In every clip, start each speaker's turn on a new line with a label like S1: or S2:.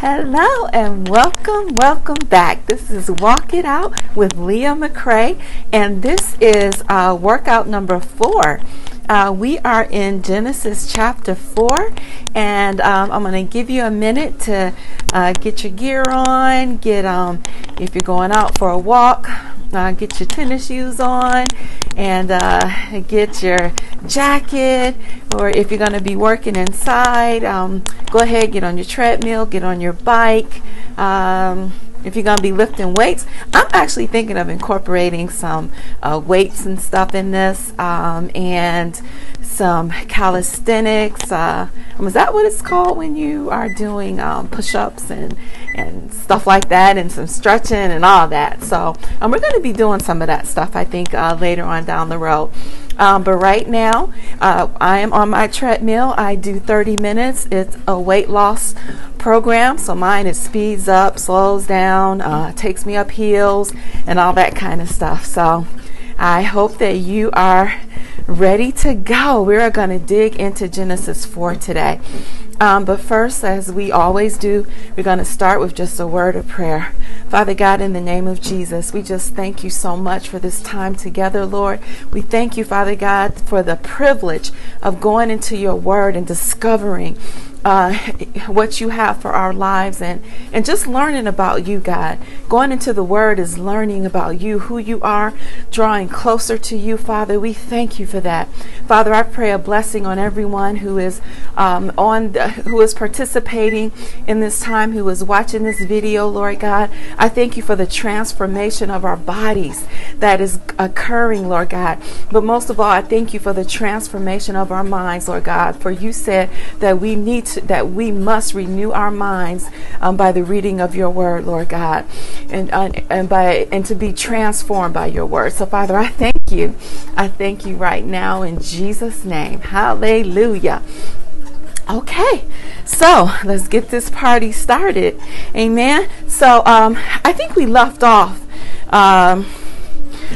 S1: Hello and welcome, welcome back. This is Walk It Out with Leah McCrae, and this is uh, workout number four. Uh, we are in Genesis chapter 4, and um, I'm going to give you a minute to uh, get your gear on, get um, if you're going out for a walk, uh, get your tennis shoes on and uh, get your jacket or if you're going to be working inside um, go ahead get on your treadmill get on your bike um, if you're going to be lifting weights. I'm actually thinking of incorporating some uh, weights and stuff in this um, and some calisthenics. Uh, is that what it's called when you are doing um, push-ups and and stuff like that, and some stretching and all that? So, um, we're going to be doing some of that stuff, I think, uh, later on down the road. Um, but right now, uh, I am on my treadmill. I do 30 minutes. It's a weight loss program, so mine it speeds up, slows down, uh, takes me up hills, and all that kind of stuff. So. I hope that you are ready to go. We are going to dig into Genesis 4 today. Um, but first, as we always do, we're going to start with just a word of prayer. Father God, in the name of Jesus, we just thank you so much for this time together, Lord. We thank you, Father God, for the privilege of going into your word and discovering uh, what you have for our lives and, and just learning about you, God. Going into the Word is learning about you, who you are, drawing closer to you, Father. We thank you for that. Father, I pray a blessing on everyone who is um, on the, who is participating in this time, who is watching this video, Lord God. I thank you for the transformation of our bodies that is occurring, Lord God. But most of all, I thank you for the transformation of our minds, Lord God. For you said that we need to, that we must renew our minds um, by the reading of your word, Lord God, and uh, and by and to be transformed by your word. So, Father, I thank you. I thank you right now in Jesus' name. Hallelujah. Okay, so let's get this party started. Amen. So um, I think we left off. Um,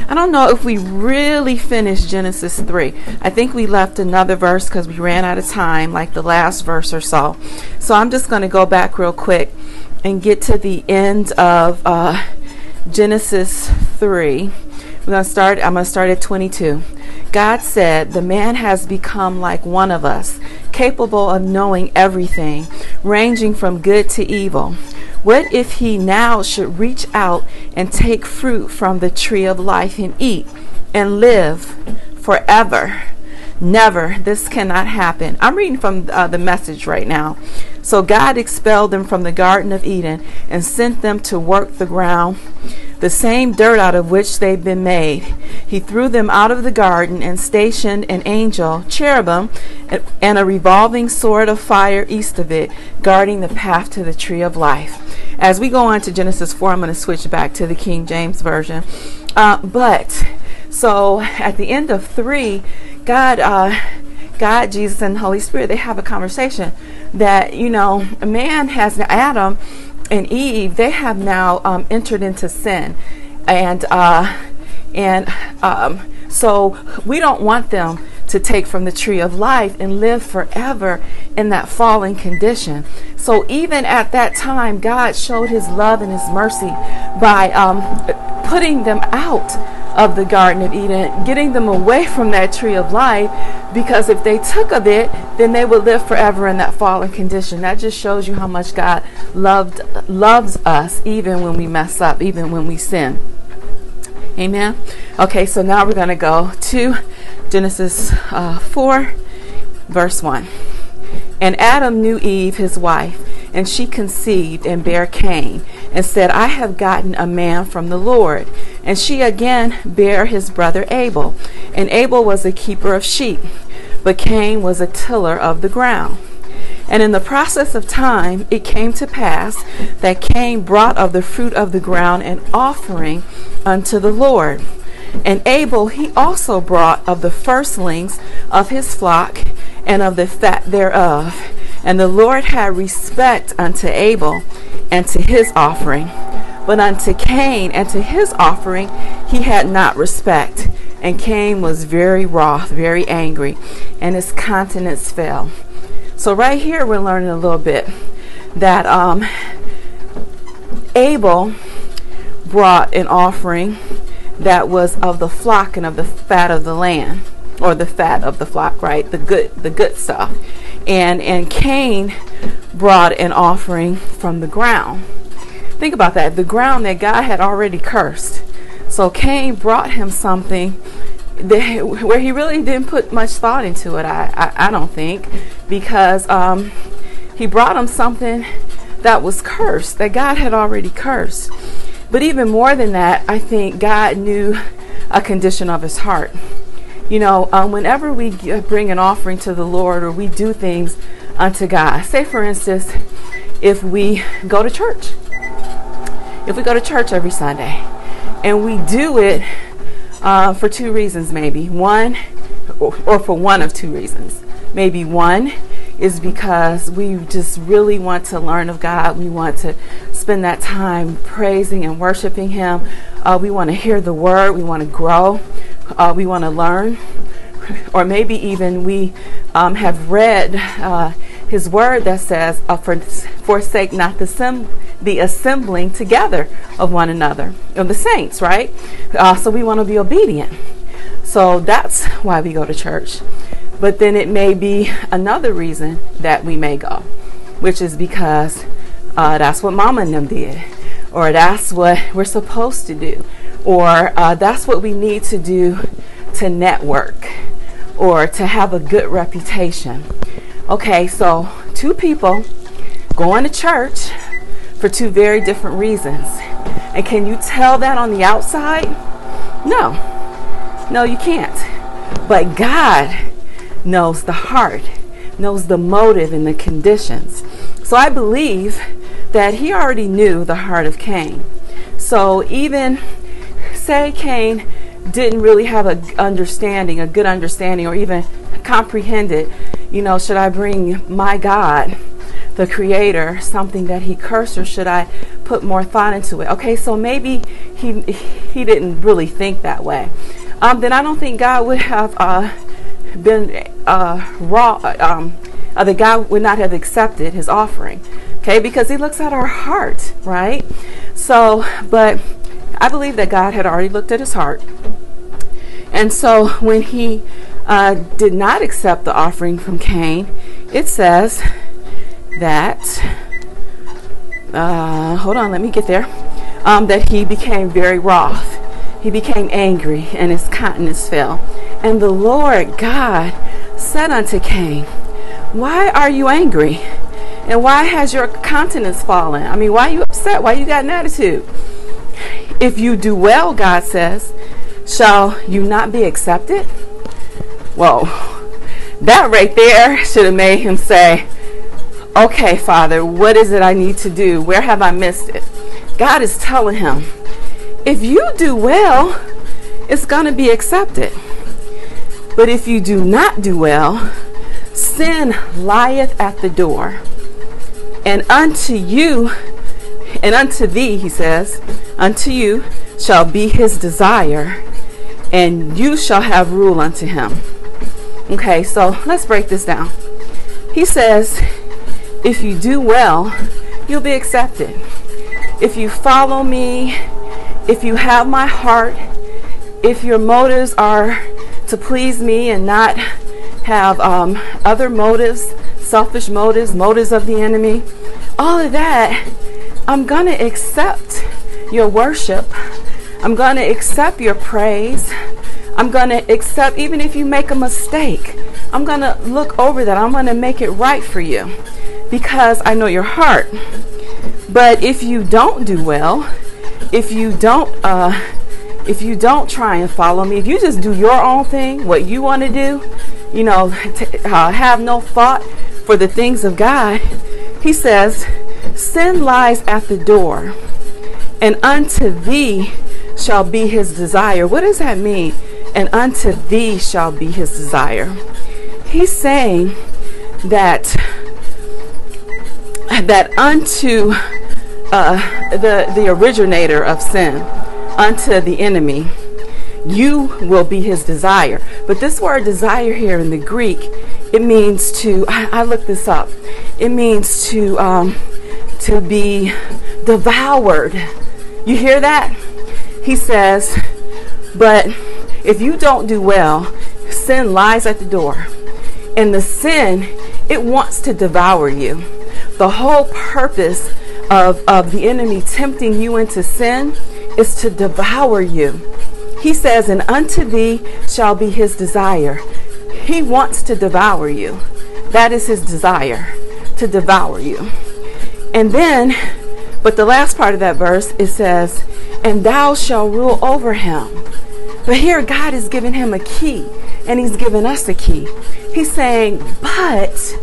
S1: I don't know if we really finished Genesis 3. I think we left another verse because we ran out of time, like the last verse or so. So I'm just going to go back real quick and get to the end of uh, Genesis 3. We're going to start, I'm going to start at 22. God said, The man has become like one of us, capable of knowing everything, ranging from good to evil. What if he now should reach out and take fruit from the tree of life and eat and live forever? Never. This cannot happen. I'm reading from uh, the message right now. So God expelled them from the Garden of Eden and sent them to work the ground, the same dirt out of which they've been made. He threw them out of the garden and stationed an angel, cherubim, and a revolving sword of fire east of it, guarding the path to the tree of life. As we go on to Genesis 4, I'm going to switch back to the King James Version. Uh, but, so at the end of 3, God, uh, God, Jesus, and Holy Spirit, they have a conversation that, you know, a man has, Adam and Eve, they have now um, entered into sin. And, uh, and um, so we don't want them to take from the tree of life and live forever in that fallen condition. So even at that time, God showed his love and his mercy by um, putting them out of the Garden of Eden, getting them away from that tree of life, because if they took of it, then they would live forever in that fallen condition. That just shows you how much God loved loves us, even when we mess up, even when we sin. Amen. Okay, so now we're going to go to Genesis uh, 4, verse 1. And Adam knew Eve, his wife, and she conceived and bare Cain, and said, I have gotten a man from the Lord. And she again bare his brother Abel. And Abel was a keeper of sheep, but Cain was a tiller of the ground. And in the process of time, it came to pass that Cain brought of the fruit of the ground an offering unto the Lord. And Abel he also brought of the firstlings of his flock and of the fat thereof. And the Lord had respect unto Abel and to his offering. But unto Cain and to his offering he had not respect. And Cain was very wroth, very angry, and his countenance fell. So, right here, we're learning a little bit that um, Abel brought an offering that was of the flock and of the fat of the land or the fat of the flock right the good the good stuff and and Cain brought an offering from the ground. Think about that the ground that God had already cursed. So Cain brought him something that, where he really didn't put much thought into it I I, I don't think because um, he brought him something that was cursed that God had already cursed. But even more than that, I think God knew a condition of his heart. You know, um, whenever we bring an offering to the Lord or we do things unto God, say for instance, if we go to church, if we go to church every Sunday and we do it uh, for two reasons, maybe one, or, or for one of two reasons. Maybe one is because we just really want to learn of God. We want to spend that time praising and worshiping Him. Uh, we want to hear the word. We want to grow. Uh, we want to learn. Or maybe even we um, have read uh, His word that says, uh, for, forsake not the, the assembling together of one another, of the saints, right? Uh, so we want to be obedient. So that's why we go to church. But then it may be another reason that we may go, which is because uh, that's what mama and them did, or that's what we're supposed to do, or uh, that's what we need to do to network or to have a good reputation. Okay, so two people going to church for two very different reasons. And can you tell that on the outside? No. No, you can't. But God knows the heart, knows the motive and the conditions. So I believe that he already knew the heart of Cain. So even say Cain didn't really have a understanding, a good understanding, or even comprehend it, you know, should I bring my God, the creator, something that he cursed, or should I put more thought into it? Okay, so maybe he he didn't really think that way. Um, then I don't think God would have uh, been uh, raw, um, uh, the guy would not have accepted his offering. Okay, because he looks at our heart, right? So, but I believe that God had already looked at his heart. And so when he uh, did not accept the offering from Cain, it says that, uh, hold on, let me get there, um, that he became very wroth. He became angry and his countenance fell. And the Lord God said unto Cain, Why are you angry? And why has your countenance fallen? I mean, why are you upset? Why you got an attitude? If you do well, God says, shall you not be accepted? Whoa, that right there should have made him say, Okay, Father, what is it I need to do? Where have I missed it? God is telling him, If you do well, it's going to be accepted. But if you do not do well, sin lieth at the door. And unto you, and unto thee, he says, unto you shall be his desire, and you shall have rule unto him. Okay, so let's break this down. He says, if you do well, you'll be accepted. If you follow me, if you have my heart, if your motives are to please me and not have um, other motives, selfish motives, motives of the enemy, all of that, I'm going to accept your worship. I'm going to accept your praise. I'm going to accept, even if you make a mistake, I'm going to look over that. I'm going to make it right for you because I know your heart. But if you don't do well, if you don't, uh, if you don't try and follow me, if you just do your own thing, what you want to do, you know, t- uh, have no thought for the things of God, he says, sin lies at the door, and unto thee shall be his desire. What does that mean? And unto thee shall be his desire. He's saying that that unto uh, the the originator of sin unto the enemy, you will be his desire. But this word desire here in the Greek, it means to, I, I looked this up, it means to um, to be devoured. You hear that? He says, but if you don't do well, sin lies at the door. And the sin, it wants to devour you. The whole purpose of, of the enemy tempting you into sin is to devour you. He says, And unto thee shall be his desire. He wants to devour you. That is his desire, to devour you. And then, but the last part of that verse, it says, And thou shalt rule over him. But here, God is giving him a key, and he's giving us a key. He's saying, But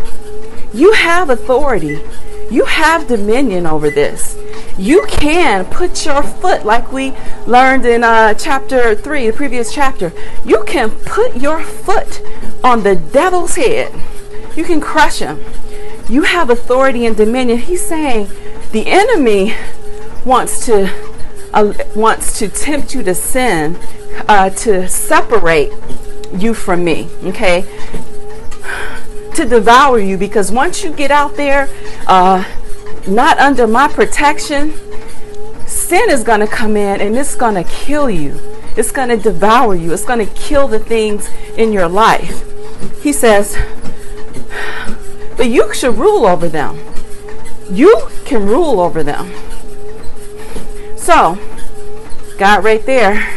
S1: you have authority, you have dominion over this you can put your foot, like we learned in uh, chapter 3, the previous chapter, you can put your foot on the devil's head. You can crush him. You have authority and dominion. He's saying the enemy wants to uh, wants to tempt you to sin, uh, to separate you from me. Okay, to devour you because once you get out there, uh, not under my protection, sin is going to come in and it's going to kill you. It's going to devour you. It's going to kill the things in your life. He says, but you should rule over them. You can rule over them. So, God right there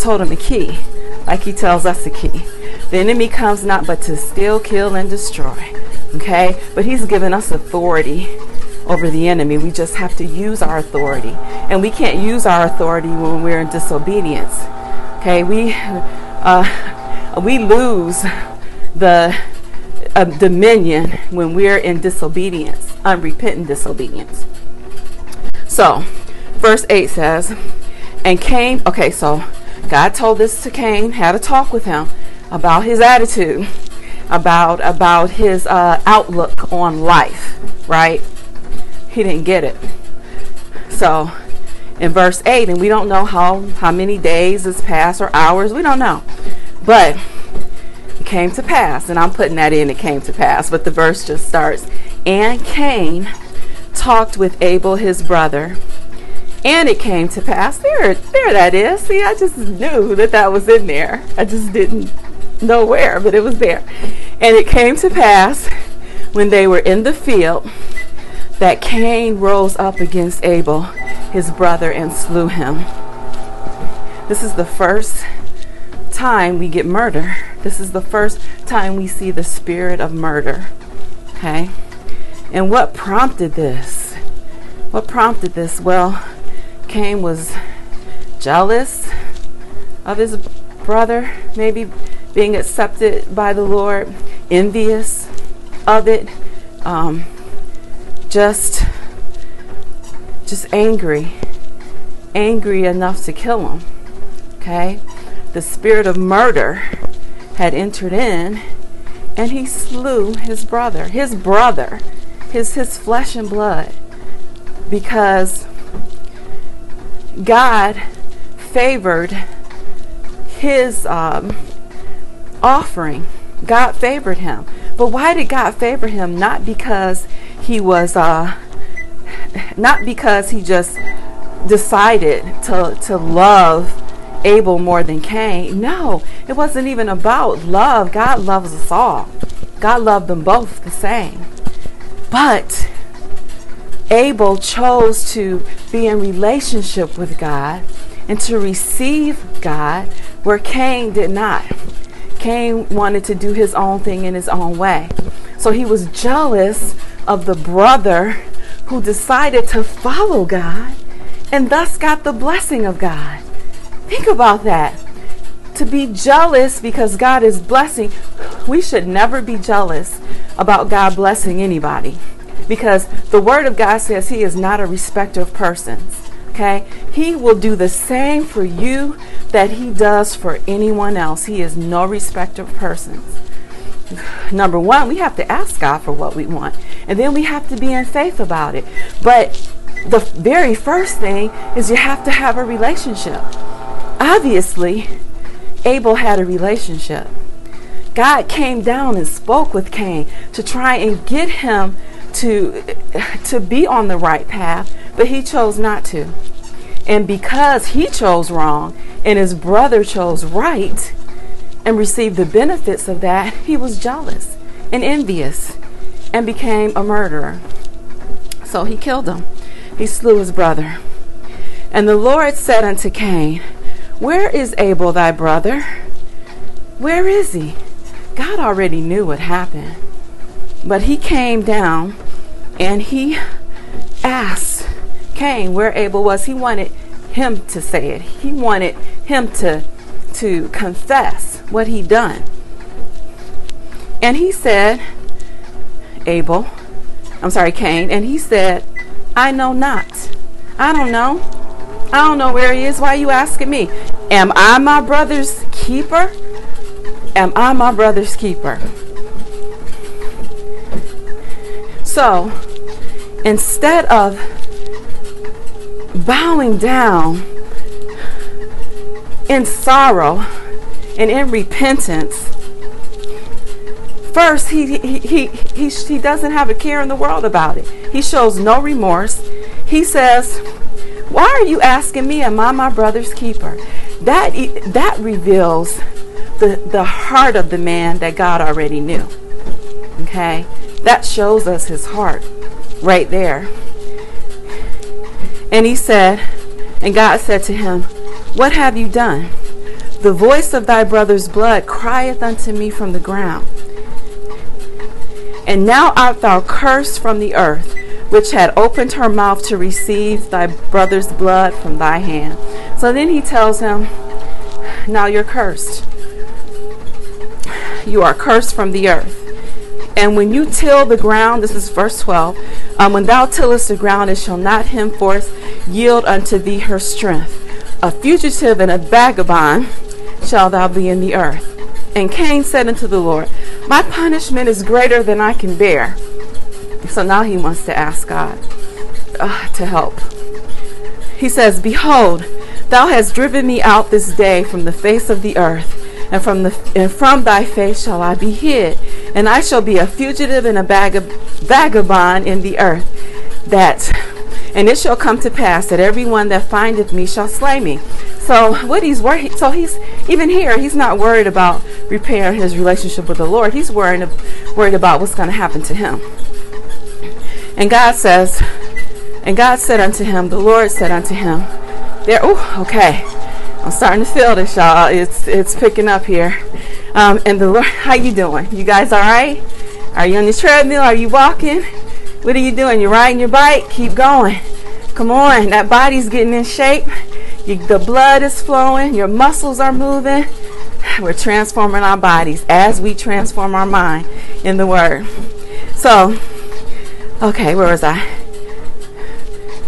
S1: told him a key, like he tells us a key. The enemy comes not but to steal, kill, and destroy. Okay? But he's given us authority over the enemy. We just have to use our authority. And we can't use our authority when we're in disobedience. Okay, we uh, we lose the uh, dominion when we're in disobedience, unrepentant disobedience. So, verse 8 says, And Cain, okay, so God told this to Cain, had a talk with him about his attitude, about about his uh, outlook on life, right? he didn't get it. So in verse 8, and we don't know how, how many days has passed or hours, we don't know. But it came to pass, and I'm putting that in, it came to pass, but the verse just starts. And Cain talked with Abel his brother, and it came to pass. There, there that is. See, I just knew that that was in there. I just didn't know where, but it was there. And it came to pass when they were in the field that Cain rose up against Abel, his brother, and slew him. This is the first time we get murder. This is the first time we see the spirit of murder. Okay? And what prompted this? What prompted this? Well, Cain was jealous of his brother, maybe being accepted by the Lord, envious of it. Um, just just angry angry enough to kill him okay the spirit of murder had entered in and he slew his brother his brother his his flesh and blood because God favored his um, offering God favored him but why did God favor him not because he was uh, not because he just decided to, to love Abel more than Cain. No, it wasn't even about love. God loves us all. God loved them both the same. But Abel chose to be in relationship with God and to receive God where Cain did not. Cain wanted to do his own thing in his own way. So he was jealous of the brother who decided to follow God and thus got the blessing of God. Think about that. To be jealous because God is blessing, we should never be jealous about God blessing anybody because the Word of God says He is not a respecter of persons. Okay? He will do the same for you that He does for anyone else. He is no respecter of persons number one, we have to ask God for what we want. And then we have to be in faith about it. But the very first thing is you have to have a relationship. Obviously, Abel had a relationship. God came down and spoke with Cain to try and get him to to be on the right path, but he chose not to. And because he chose wrong and his brother chose right and received the benefits of that, he was jealous and envious and became a murderer. So he killed him. He slew his brother. And the Lord said unto Cain, Where is Abel thy brother? Where is he? God already knew what happened. But he came down and he asked Cain where Abel was. He wanted him to say it. He wanted him to to confess what he'd done. And he said, Abel, I'm sorry, Cain, and he said, I know not. I don't know. I don't know where he is. Why are you asking me? Am I my brother's keeper? Am I my brother's keeper? So, instead of bowing down in sorrow and in repentance, first he, he, he, he, he doesn't have a care in the world about it. He shows no remorse. He says, why are you asking me? Am I my brother's keeper? That, that reveals the, the heart of the man that God already knew. Okay? That shows us his heart right there. And he said, and God said to him, What have you done? The voice of thy brother's blood crieth unto me from the ground. And now art thou cursed from the earth, which had opened her mouth to receive thy brother's blood from thy hand. So then he tells him, Now you're cursed. You are cursed from the earth. And when you till the ground, this is verse 12, um, when thou tillest the ground, it shall not henceforth yield unto thee her strength. A fugitive and a vagabond shall thou be in the earth. And Cain said unto the Lord, My punishment is greater than I can bear. So now he wants to ask God uh, to help. He says, Behold, thou hast driven me out this day from the face of the earth and from the and from thy face shall I be hid, and I shall be a fugitive and a vagabond in the earth. That and it shall come to pass that everyone that findeth me shall slay me. So what he's worried so he's even here, he's not worried about repairing his relationship with the Lord. He's worried worried about what's going to happen to him. And God says, and God said unto him, the Lord said unto him, there, oh, okay. I'm starting to feel this, y'all. It's it's picking up here. Um, and the Lord, how you doing? You guys all right? Are you on the treadmill? Are you walking? What are you doing? You're riding your bike? Keep going. Come on, that body's getting in shape. You, the blood is flowing. Your muscles are moving. We're transforming our bodies as we transform our mind in the Word. So, okay, where was I?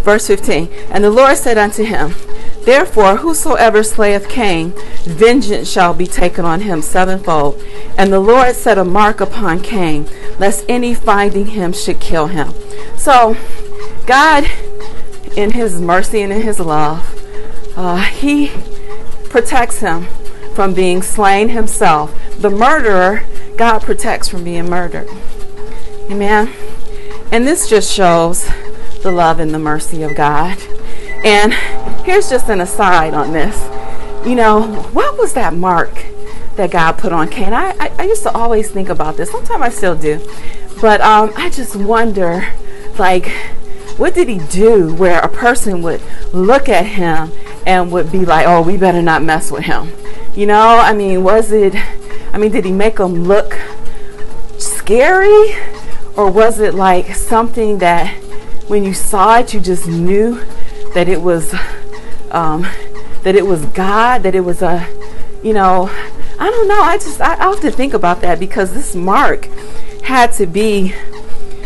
S1: Verse 15. And the Lord said unto him, Therefore, whosoever slayeth Cain, vengeance shall be taken on him sevenfold. And the Lord set a mark upon Cain, lest any finding him should kill him. So, God, in his mercy and in his love, uh, he protects him from being slain himself. The murderer, God protects from being murdered. Amen. And this just shows the love and the mercy of God. And here's just an aside on this. You know, what was that mark that God put on Cain? I, I, I used to always think about this. Sometimes I still do. But um, I just wonder, like, what did he do where a person would look at him and would be like, oh, we better not mess with him? You know, I mean, was it, I mean, did he make him look scary? Or was it like something that when you saw it, you just knew that it was um, that it was God, that it was a, you know, I don't know. I just I, often think about that because this mark had to be.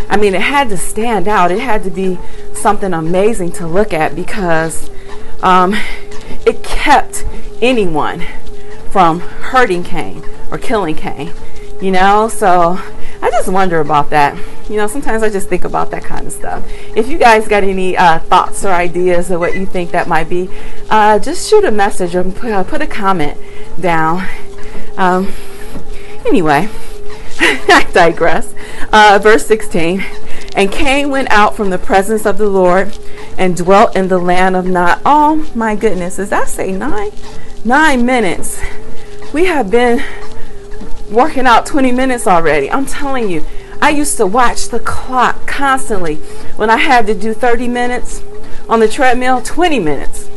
S1: I mean, it had to stand out. It had to be something amazing to look at because um, it kept anyone from hurting Cain or killing Cain. You know, so I just wonder about that. You know, sometimes I just think about that kind of stuff. If you guys got any uh, thoughts or ideas of what you think that might be, uh, just shoot a message or put, uh, put a comment down. Um, anyway, I digress. Uh, verse 16. And Cain went out from the presence of the Lord and dwelt in the land of Nod. Oh my goodness, does that say nine? Nine minutes. We have been working out 20 minutes already. I'm telling you, I used to watch the clock constantly when I had to do 30 minutes on the treadmill, 20 minutes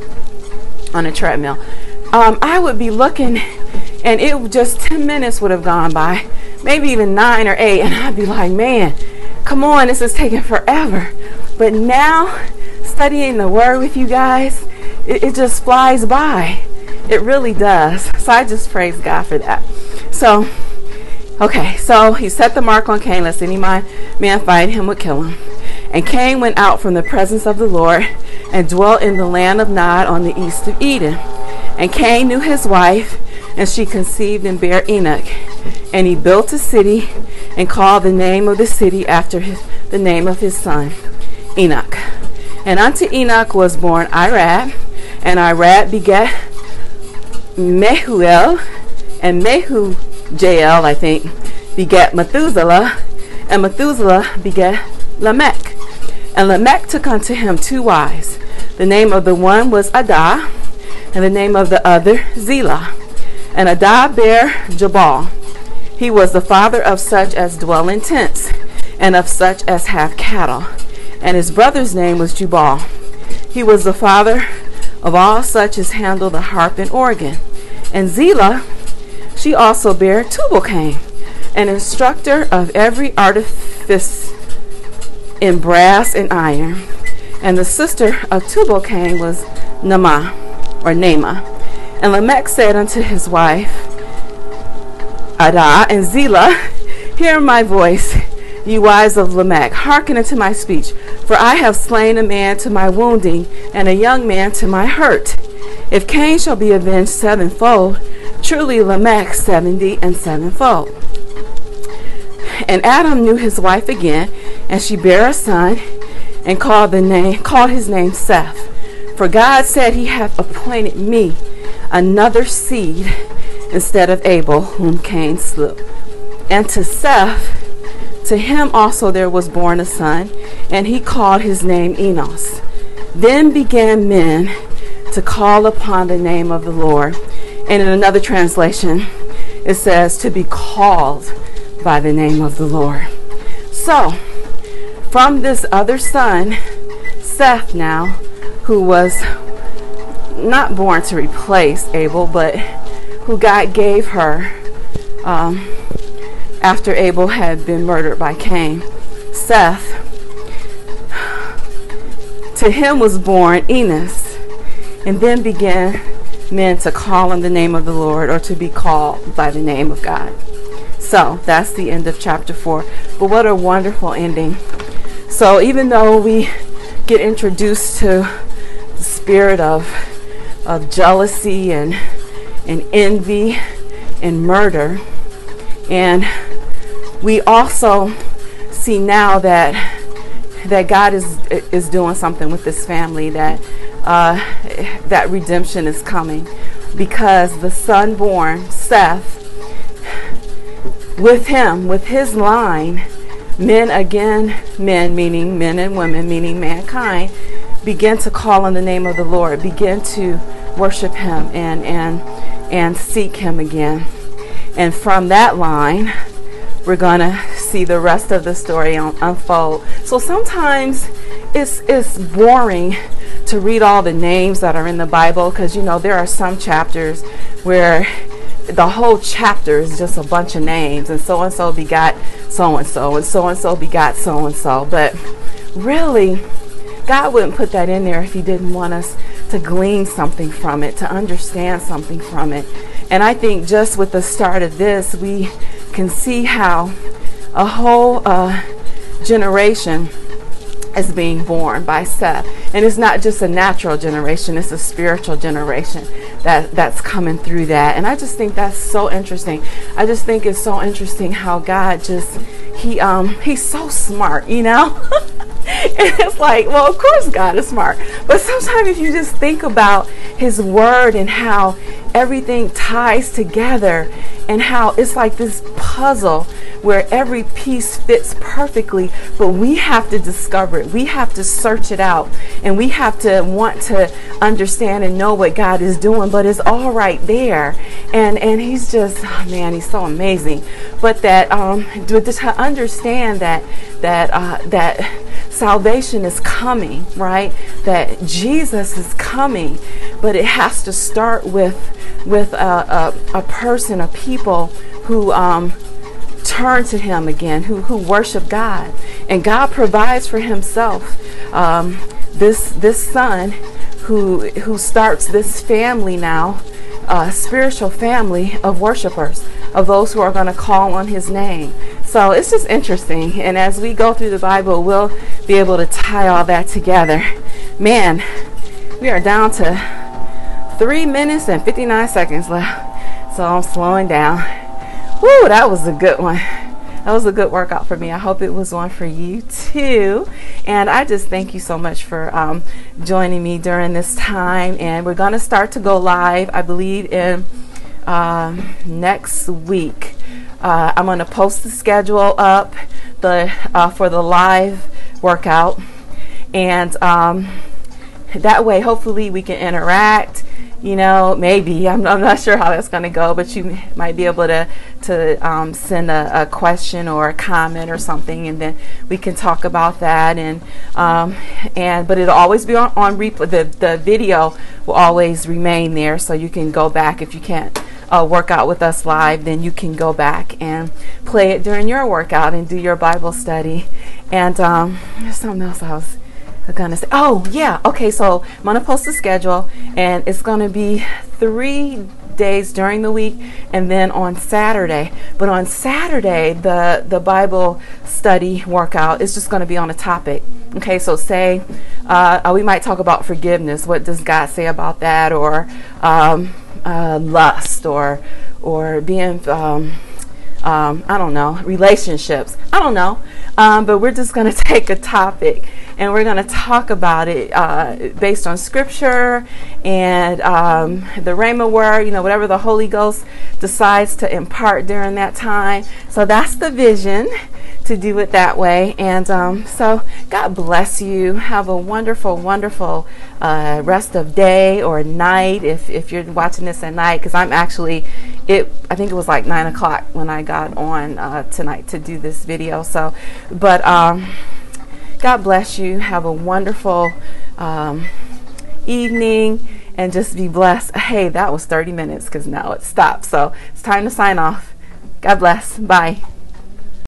S1: on the treadmill. Um, I would be looking and it just 10 minutes would have gone by, maybe even nine or eight, and I'd be like, man, come on, this is taking forever. But now, studying the Word with you guys, it, it just flies by. It really does. So I just praise God for that. So, okay, so he set the mark on Cain, lest any man find him would kill him. And Cain went out from the presence of the Lord and dwelt in the land of Nod on the east of Eden. And Cain knew his wife, and she conceived and bare Enoch. And he built a city and called the name of the city after his, the name of his son, Enoch. And unto Enoch was born Irad, and Irad begat Mehuel, and Mehujael, I think, begat Methuselah, and Methuselah begat Lamech. And Lamech took unto him two wives. The name of the one was Adah, and the name of the other Zillah. And Adah bare Jabal. He was the father of such as dwell in tents, and of such as have cattle. And his brother's name was Jubal. He was the father of all such as handle the harp and organ. And Zillah, she also bare Tubal-Cain, an instructor of every artifice in brass and iron. And the sister of Tubal-Cain was Nama, or Nama. And Lamech said unto his wife, Adah and Zillah, Hear my voice, ye wives of Lamech, hearken unto my speech. For I have slain a man to my wounding, and a young man to my hurt. If Cain shall be avenged sevenfold, truly Lamech seventy and sevenfold. And Adam knew his wife again, and she bare a son, and called the name called his name Seth. For God said, He hath appointed me another seed instead of Abel, whom Cain slew. And to Seth, to him also there was born a son, and he called his name Enos. Then began men to call upon the name of the Lord. And in another translation, it says to be called by the name of the Lord. So, from this other son, Seth now, who was not born to replace Abel, but who God gave her um, after Abel had been murdered by Cain. Seth, to him was born Enos, and then began men to call on the name of the Lord or to be called by the name of God. So that's the end of chapter 4. But what a wonderful ending. So even though we get introduced to the spirit of of jealousy and, and envy and murder. And we also see now that that God is is doing something with this family that uh, that redemption is coming because the son born Seth with him with his line men again men meaning men and women meaning mankind begin to call on the name of the Lord begin to worship him and and and seek him again. And from that line, we're going to see the rest of the story unfold. So sometimes it's it's boring to read all the names that are in the Bible because you know there are some chapters where the whole chapter is just a bunch of names and so and so begot so and so and so and so begot so and so. But really, God wouldn't put that in there if He didn't want us to glean something from it, to understand something from it. And I think just with the start of this, we can see how a whole uh, generation is being born by Seth. And it's not just a natural generation, it's a spiritual generation that, that's coming through that. And I just think that's so interesting. I just think it's so interesting how God just he um he's so smart, you know? and it's like, well, of course God is smart. But sometimes if you just think about his word and how everything ties together and how it's like this puzzle where every piece fits perfectly, but we have to discover it. We have to search it out and we have to want to understand and know what God is doing, but it's all right there. And and he's just oh man, he's so amazing. But that um to understand that that uh, that salvation is coming, right? That Jesus is coming, but it has to start with with a, a, a person, a people who um, turn to Him again, who who worship God, and God provides for Himself um, this this Son who who starts this family now, a spiritual family of worshipers, of those who are going to call on His name. So it's just interesting. And as we go through the Bible, we'll be able to tie all that together. Man, we are down to three minutes and 59 seconds left. So I'm slowing down. Woo, that was a good one. That was a good workout for me. I hope it was one for you too. And I just thank you so much for um, joining me during this time. And we're going to start to go live, I believe, in uh, next week. Uh, I'm going to post the schedule up the uh, for the live workout, and um, that way, hopefully, we can interact. You know, maybe I'm, I'm not sure how that's going to go, but you might be able to to um, send a, a, question or a comment or something, and then we can talk about that. And um, and but it'll always be on, on replay. The the video will always remain there, so you can go back if you can't uh, workout with us live, then you can go back and play it during your workout and do your Bible study. And um, there's something else I was to say. Oh, yeah. Okay, so I'm to post the schedule, and it's to be three days during the week and then on Saturday. But on Saturday, the, the Bible study workout is just going to be on a topic. Okay, so say uh, we might talk about forgiveness. What does God say about that? Or um, uh, lust or or being um, um, I don't know relationships. I don't know, um, but we're just going to take a topic and we're going to talk about it uh, based on scripture and um, the Rhema word. You know, whatever the Holy Ghost decides to impart during that time. So that's the vision to do it that way. And um, so, God bless you. Have a wonderful, wonderful uh, rest of day or night if, if you're watching this at night. Because I'm actually, it. I think it was like nine o'clock when I got on uh, tonight to do this video. So, but um, God bless you. Have a wonderful um, evening and just be blessed. Hey, that was 30 minutes because now it stopped. So it's time to sign off. God bless. Bye.